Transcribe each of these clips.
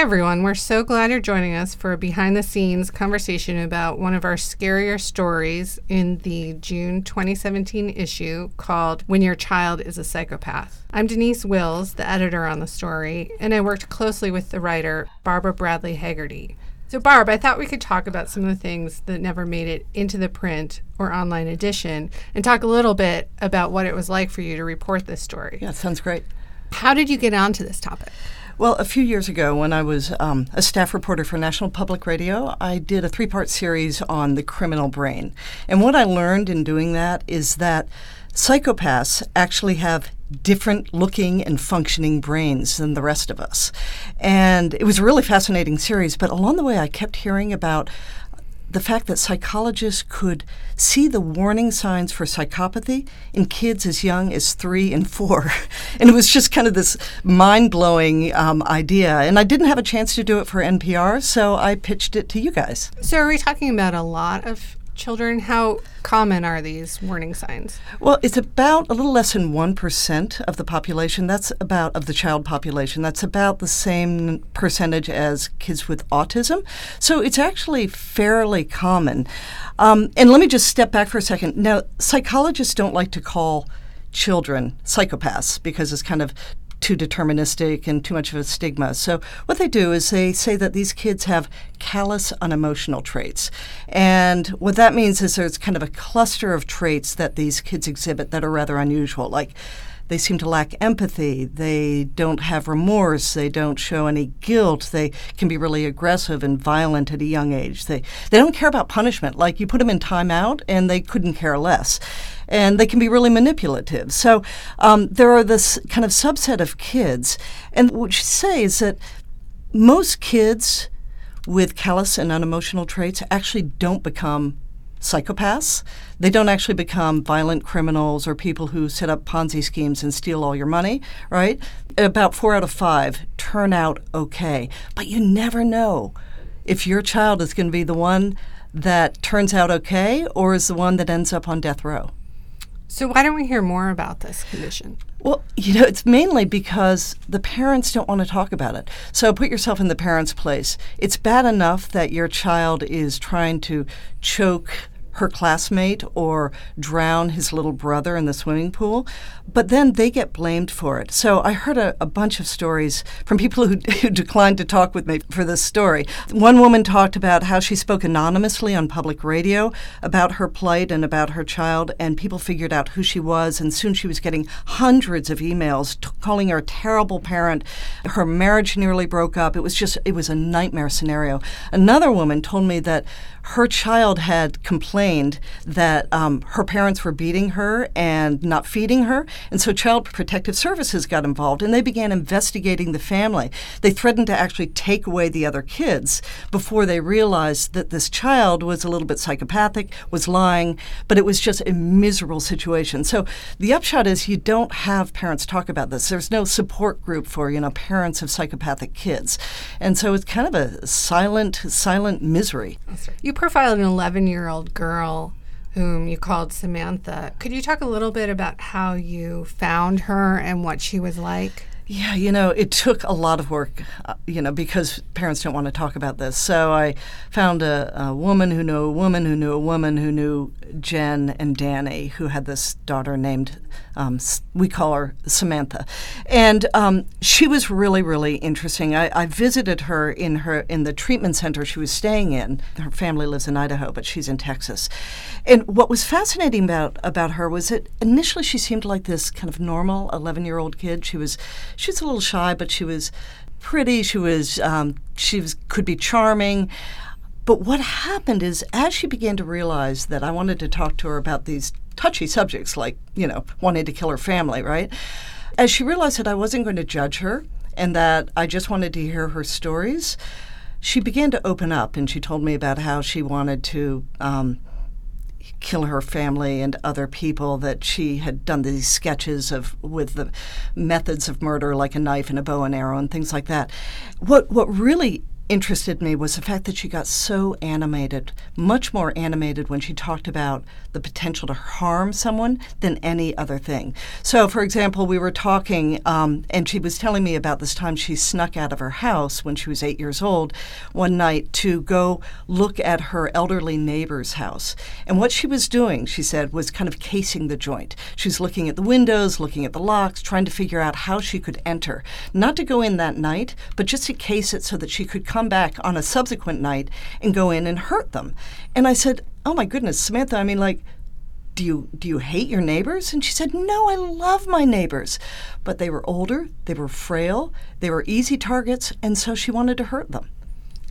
Hi, everyone. We're so glad you're joining us for a behind the scenes conversation about one of our scarier stories in the June 2017 issue called When Your Child is a Psychopath. I'm Denise Wills, the editor on the story, and I worked closely with the writer, Barbara Bradley Hagerty. So, Barb, I thought we could talk about some of the things that never made it into the print or online edition and talk a little bit about what it was like for you to report this story. Yeah, sounds great. How did you get onto this topic? Well, a few years ago, when I was um, a staff reporter for National Public Radio, I did a three part series on the criminal brain. And what I learned in doing that is that psychopaths actually have different looking and functioning brains than the rest of us. And it was a really fascinating series, but along the way, I kept hearing about the fact that psychologists could see the warning signs for psychopathy in kids as young as three and four. and it was just kind of this mind blowing um, idea. And I didn't have a chance to do it for NPR, so I pitched it to you guys. So, are we talking about a lot of children? How common are these warning signs? Well, it's about a little less than 1% of the population. That's about of the child population. That's about the same percentage as kids with autism. So it's actually fairly common. Um, and let me just step back for a second. Now, psychologists don't like to call children psychopaths because it's kind of too deterministic and too much of a stigma. So, what they do is they say that these kids have callous unemotional traits. And what that means is there's kind of a cluster of traits that these kids exhibit that are rather unusual. Like, they seem to lack empathy. They don't have remorse. They don't show any guilt. They can be really aggressive and violent at a young age. They they don't care about punishment. Like you put them in timeout, and they couldn't care less and they can be really manipulative. So um, there are this kind of subset of kids, and what you say is that most kids with callous and unemotional traits actually don't become psychopaths. They don't actually become violent criminals or people who set up Ponzi schemes and steal all your money, right? About four out of five turn out okay. But you never know if your child is going to be the one that turns out okay or is the one that ends up on death row. So, why don't we hear more about this condition? Well, you know, it's mainly because the parents don't want to talk about it. So, put yourself in the parents' place. It's bad enough that your child is trying to choke her classmate or drown his little brother in the swimming pool, but then they get blamed for it. So I heard a, a bunch of stories from people who, who, declined to talk with me for this story. One woman talked about how she spoke anonymously on public radio about her plight and about her child, and people figured out who she was, and soon she was getting hundreds of emails t- calling her a terrible parent. Her marriage nearly broke up. It was just, it was a nightmare scenario. Another woman told me that her child had complained that um, her parents were beating her and not feeding her. And so Child Protective Services got involved and they began investigating the family. They threatened to actually take away the other kids before they realized that this child was a little bit psychopathic, was lying, but it was just a miserable situation. So the upshot is you don't have parents talk about this. There's no support group for, you know, parents of psychopathic kids. And so it's kind of a silent, silent misery. You you profiled an 11 year old girl whom you called Samantha. Could you talk a little bit about how you found her and what she was like? Yeah, you know, it took a lot of work, uh, you know, because parents don't want to talk about this. So I found a, a, woman who knew a woman who knew a woman who knew Jen and Danny, who had this daughter named um, we call her Samantha, and um, she was really really interesting. I, I, visited her in her in the treatment center she was staying in. Her family lives in Idaho, but she's in Texas. And what was fascinating about about her was that initially she seemed like this kind of normal eleven year old kid. She was she was a little shy, but she was pretty. She was um, she was could be charming. But what happened is, as she began to realize that I wanted to talk to her about these touchy subjects like, you know, wanting to kill her family, right? As she realized that I wasn't going to judge her and that I just wanted to hear her stories, she began to open up and she told me about how she wanted to um, kill her family and other people that she had done these sketches of with the methods of murder like a knife and a bow and arrow and things like that. What what really interested me was the fact that she got so animated, much more animated when she talked about the potential to harm someone than any other thing. So, for example, we were talking, um, and she was telling me about this time she snuck out of her house when she was eight years old one night to go look at her elderly neighbor's house. And what she was doing, she said, was kind of casing the joint. She was looking at the windows, looking at the locks, trying to figure out how she could enter. Not to go in that night, but just to case it so that she could come come back on a subsequent night and go in and hurt them. And I said, "Oh my goodness, Samantha, I mean like do you do you hate your neighbors?" And she said, "No, I love my neighbors, but they were older, they were frail, they were easy targets, and so she wanted to hurt them."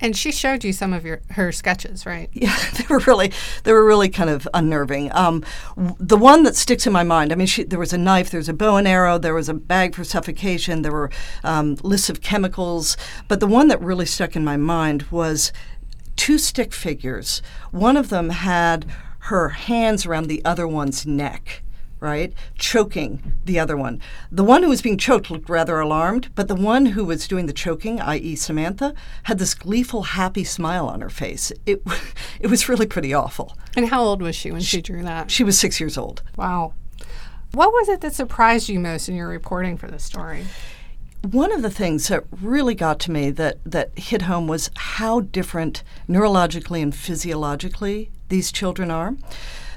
And she showed you some of your her sketches, right? Yeah, they were really they were really kind of unnerving. Um, the one that sticks in my mind, I mean, she, there was a knife, there was a bow and arrow, there was a bag for suffocation, there were um, lists of chemicals, but the one that really stuck in my mind was two stick figures. One of them had her hands around the other one's neck right? Choking the other one. The one who was being choked looked rather alarmed, but the one who was doing the choking, i.e., Samantha, had this gleeful, happy smile on her face. It, it was really pretty awful. And how old was she when she, she drew that? She was six years old. Wow. What was it that surprised you most in your reporting for this story? One of the things that really got to me that, that hit home was how different neurologically and physiologically these children are.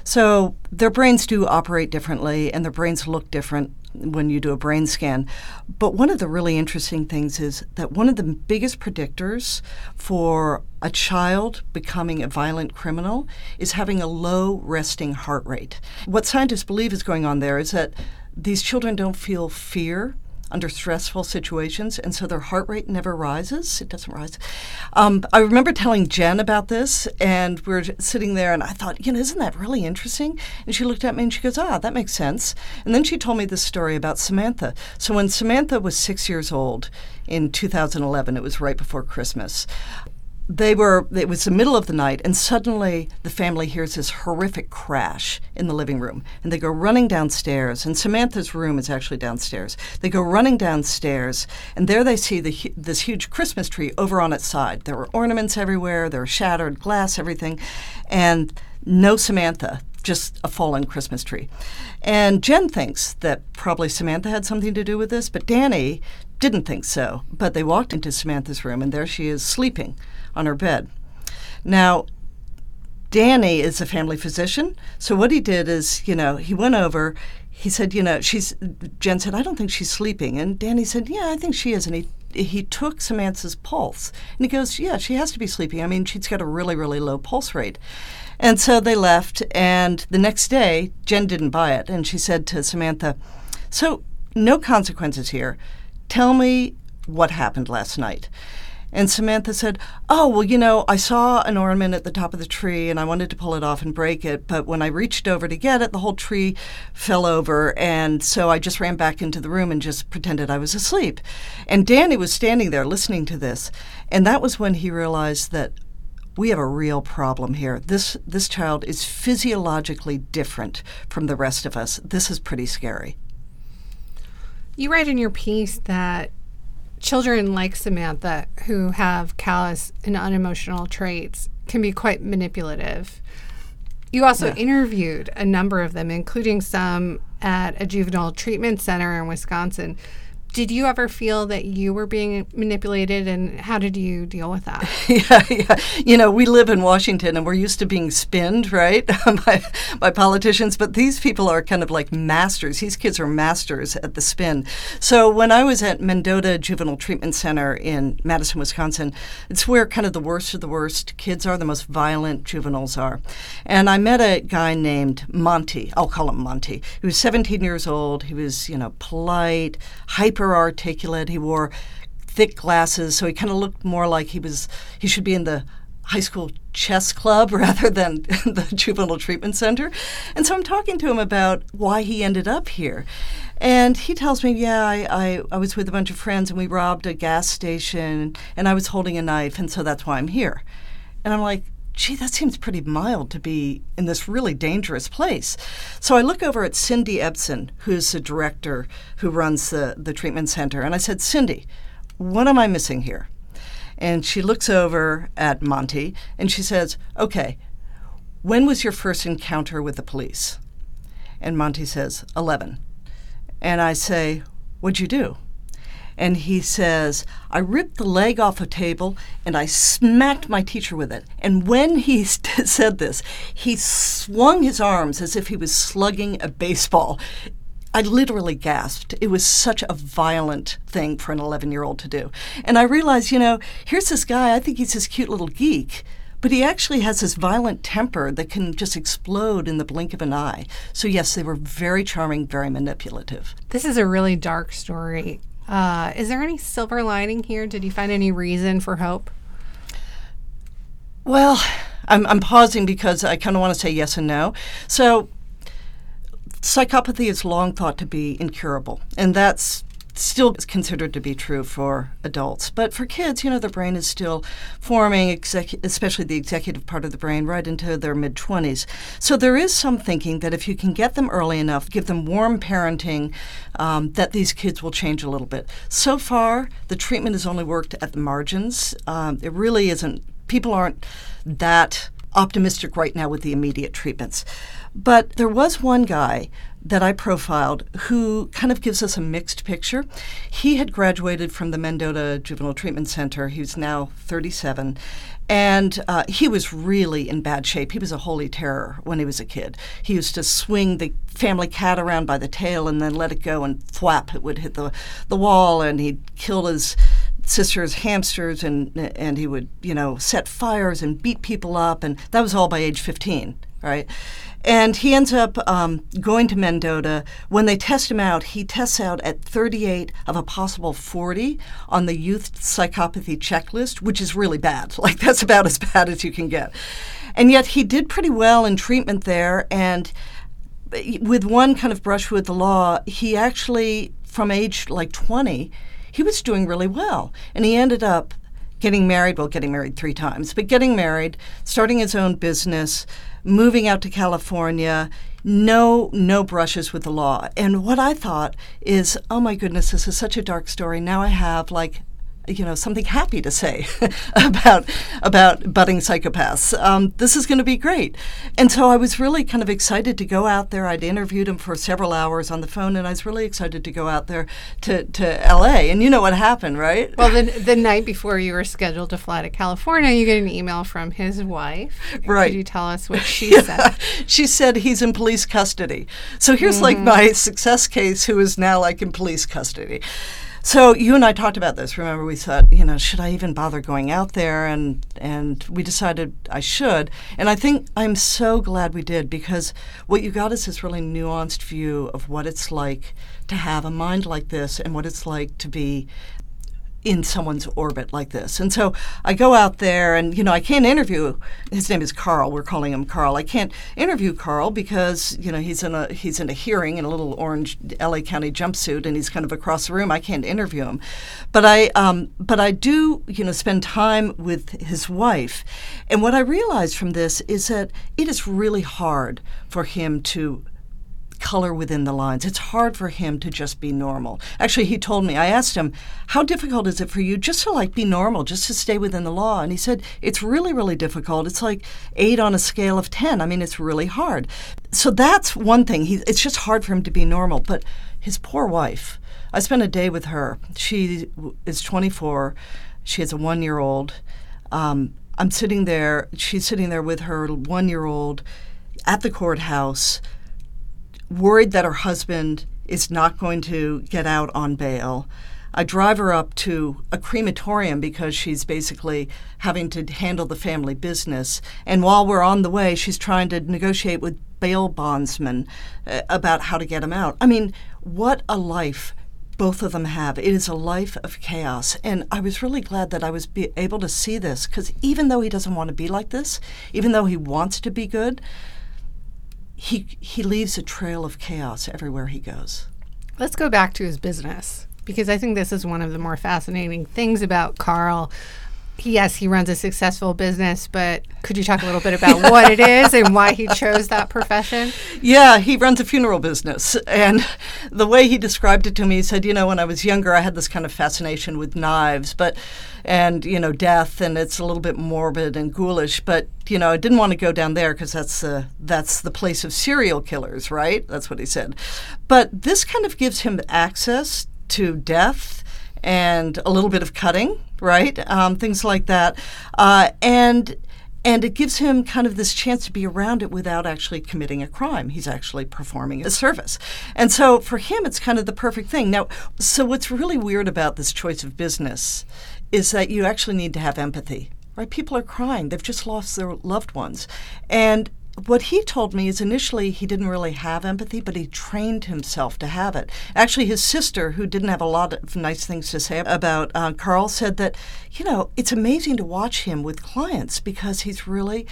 So their brains do operate differently, and their brains look different when you do a brain scan. But one of the really interesting things is that one of the biggest predictors for a child becoming a violent criminal is having a low resting heart rate. What scientists believe is going on there is that these children don't feel fear under stressful situations, and so their heart rate never rises. It doesn't rise. Um, I remember telling Jen about this, and we are sitting there, and I thought, you know, isn't that really interesting? And she looked at me and she goes, ah, that makes sense. And then she told me this story about Samantha. So when Samantha was six years old in 2011, it was right before Christmas they were it was the middle of the night and suddenly the family hears this horrific crash in the living room and they go running downstairs and Samantha's room is actually downstairs they go running downstairs and there they see the, this huge christmas tree over on its side there were ornaments everywhere there were shattered glass everything and no Samantha just a fallen Christmas tree. And Jen thinks that probably Samantha had something to do with this, but Danny didn't think so. But they walked into Samantha's room, and there she is sleeping on her bed. Now, Danny is a family physician, so what he did is, you know, he went over. He said, you know, she's. Jen said, I don't think she's sleeping, and Danny said, Yeah, I think she is, and he he took Samantha's pulse and he goes, Yeah, she has to be sleeping. I mean, she's got a really, really low pulse rate. And so they left. And the next day, Jen didn't buy it. And she said to Samantha, So, no consequences here. Tell me what happened last night. And Samantha said, Oh, well, you know, I saw an ornament at the top of the tree and I wanted to pull it off and break it. But when I reached over to get it, the whole tree fell over. And so I just ran back into the room and just pretended I was asleep. And Danny was standing there listening to this. And that was when he realized that we have a real problem here. This this child is physiologically different from the rest of us. This is pretty scary. You write in your piece that children like Samantha who have callous and unemotional traits can be quite manipulative. You also yeah. interviewed a number of them, including some at a juvenile treatment center in Wisconsin. Did you ever feel that you were being manipulated, and how did you deal with that? yeah, yeah. You know, we live in Washington, and we're used to being spinned, right, by, by politicians. But these people are kind of like masters. These kids are masters at the spin. So when I was at Mendota Juvenile Treatment Center in Madison, Wisconsin, it's where kind of the worst of the worst kids are, the most violent juveniles are. And I met a guy named Monty. I'll call him Monty. He was 17 years old. He was, you know, polite, hyper articulate. He wore thick glasses, so he kind of looked more like he was he should be in the high school chess club rather than the juvenile treatment center. And so I'm talking to him about why he ended up here. And he tells me, yeah, I, I, I, was with a bunch of friends and we robbed a gas station and I was holding a knife, and so that's why I'm here. And I'm like, gee, that seems pretty mild to be in this really dangerous place. So I look over at Cindy Ebsen, who's the director who runs the, the treatment center, and I said, Cindy, what am I missing here? And she looks over at Monty and she says, Okay, when was your first encounter with the police? And Monty says, 11. And I say, What'd you do? And he says, I ripped the leg off a table and I smacked my teacher with it. And when he st- said this, he swung his arms as if he was slugging a baseball. I literally gasped. It was such a violent thing for an 11 year old to do. And I realized, you know, here's this guy, I think he's this cute little geek, but he actually has this violent temper that can just explode in the blink of an eye. So, yes, they were very charming, very manipulative. This is a really dark story. Uh, is there any silver lining here? Did you find any reason for hope? Well, I'm, I'm pausing because I kind of want to say yes and no. So, psychopathy is long thought to be incurable, and that's still is considered to be true for adults. But for kids, you know, the brain is still forming, exec- especially the executive part of the brain, right into their mid 20s. So there is some thinking that if you can get them early enough, give them warm parenting, um, that these kids will change a little bit. So far, the treatment has only worked at the margins. Um, it really isn't, people aren't that optimistic right now with the immediate treatments. But there was one guy that I profiled who kind of gives us a mixed picture. He had graduated from the Mendota Juvenile Treatment Center. He was now 37. And uh, he was really in bad shape. He was a holy terror when he was a kid. He used to swing the family cat around by the tail and then let it go and thwap, It would hit the, the wall, and he'd kill his sister's hamsters and and he would you know set fires and beat people up and that was all by age 15 right and he ends up um, going to Mendota. When they test him out, he tests out at 38 of a possible 40 on the youth psychopathy checklist, which is really bad. Like, that's about as bad as you can get. And yet, he did pretty well in treatment there. And with one kind of brush with the law, he actually, from age like 20, he was doing really well. And he ended up getting married, well, getting married three times, but getting married, starting his own business moving out to California, no no brushes with the law. And what I thought is, oh my goodness, this is such a dark story. Now I have like you know something happy to say about about budding psychopaths. Um, this is going to be great, and so I was really kind of excited to go out there. I'd interviewed him for several hours on the phone, and I was really excited to go out there to, to L.A. And you know what happened, right? Well, the the night before you were scheduled to fly to California, you get an email from his wife. Right? Could you tell us what she yeah. said? She said he's in police custody. So here's mm-hmm. like my success case, who is now like in police custody. So you and I talked about this. Remember, we thought, you know, should I even bother going out there? And and we decided I should. And I think I'm so glad we did because what you got is this really nuanced view of what it's like to have a mind like this and what it's like to be in someone's orbit like this. And so I go out there and, you know, I can't interview his name is Carl. We're calling him Carl. I can't interview Carl because, you know, he's in a he's in a hearing in a little orange LA County jumpsuit and he's kind of across the room. I can't interview him. But I um, but I do, you know, spend time with his wife. And what I realized from this is that it is really hard for him to color within the lines. It's hard for him to just be normal. Actually, he told me, I asked him, How difficult is it for you just to like be normal, just to stay within the law? And he said, It's really, really difficult. It's like eight on a scale of 10. I mean, it's really hard. So that's one thing. He, it's just hard for him to be normal. But his poor wife, I spent a day with her. She is 24, she has a one year old. Um, I'm sitting there, she's sitting there with her one year old at the courthouse worried that her husband is not going to get out on bail. I drive her up to a crematorium because she's basically having to handle the family business. And while we're on the way, she's trying to negotiate with bail bondsmen uh, about how to get him out. I mean, what a life both of them have. It is a life of chaos. And I was really glad that I was able to see this because even though he doesn't want to be like this, even though he wants to be good, he he leaves a trail of chaos everywhere he goes. Let's go back to his business because I think this is one of the more fascinating things about Carl. Yes, he runs a successful business, but could you talk a little bit about what it is and why he chose that profession? Yeah, he runs a funeral business. And the way he described it to me, he said, you know, when I was younger, I had this kind of fascination with knives, but, and, you know, death, and it's a little bit morbid and ghoulish, but, you know, I didn't want to go down there because that's, uh, that's the place of serial killers, right? That's what he said. But this kind of gives him access to death and a little bit of cutting, right? Um, things like that. Uh, and and it gives him kind of this chance to be around it without actually committing a crime. He's actually performing a service. And so for him, it's kind of the perfect thing. Now, so what's really weird about this choice of business is that you actually need to have empathy, right? People are crying, they've just lost their loved ones. And what he told me is initially he didn't really have empathy, but he trained himself to have it. Actually, his sister, who didn't have a lot of nice things to say about uh, Carl, said that, you know, it's amazing to watch him with clients because he's really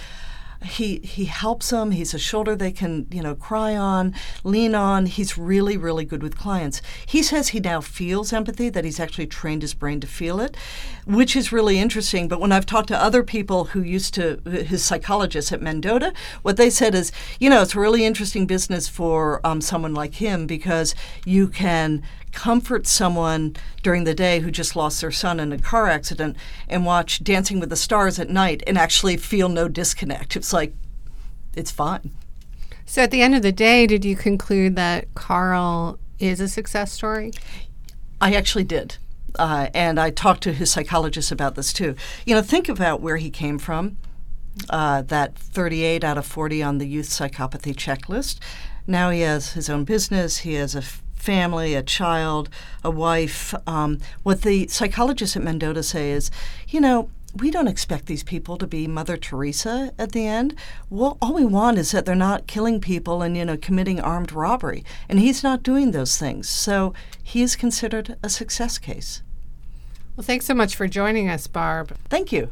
he he helps them. He's a shoulder they can you know cry on, lean on. He's really really good with clients. He says he now feels empathy that he's actually trained his brain to feel it, which is really interesting. But when I've talked to other people who used to his psychologists at Mendota, what they said is you know it's a really interesting business for um, someone like him because you can comfort someone during the day who just lost their son in a car accident and watch Dancing with the Stars at night and actually feel no disconnect. It's like, it's fine. So at the end of the day, did you conclude that Carl is a success story? I actually did. Uh, and I talked to his psychologist about this too. You know, think about where he came from. Uh, that 38 out of 40 on the youth psychopathy checklist. Now he has his own business. He has a family, a child, a wife. Um, what the psychologists at Mendota say is, you know, we don't expect these people to be Mother Teresa at the end. Well, all we want is that they're not killing people and you know committing armed robbery, and he's not doing those things. So he is considered a success case. Well, thanks so much for joining us, Barb. Thank you.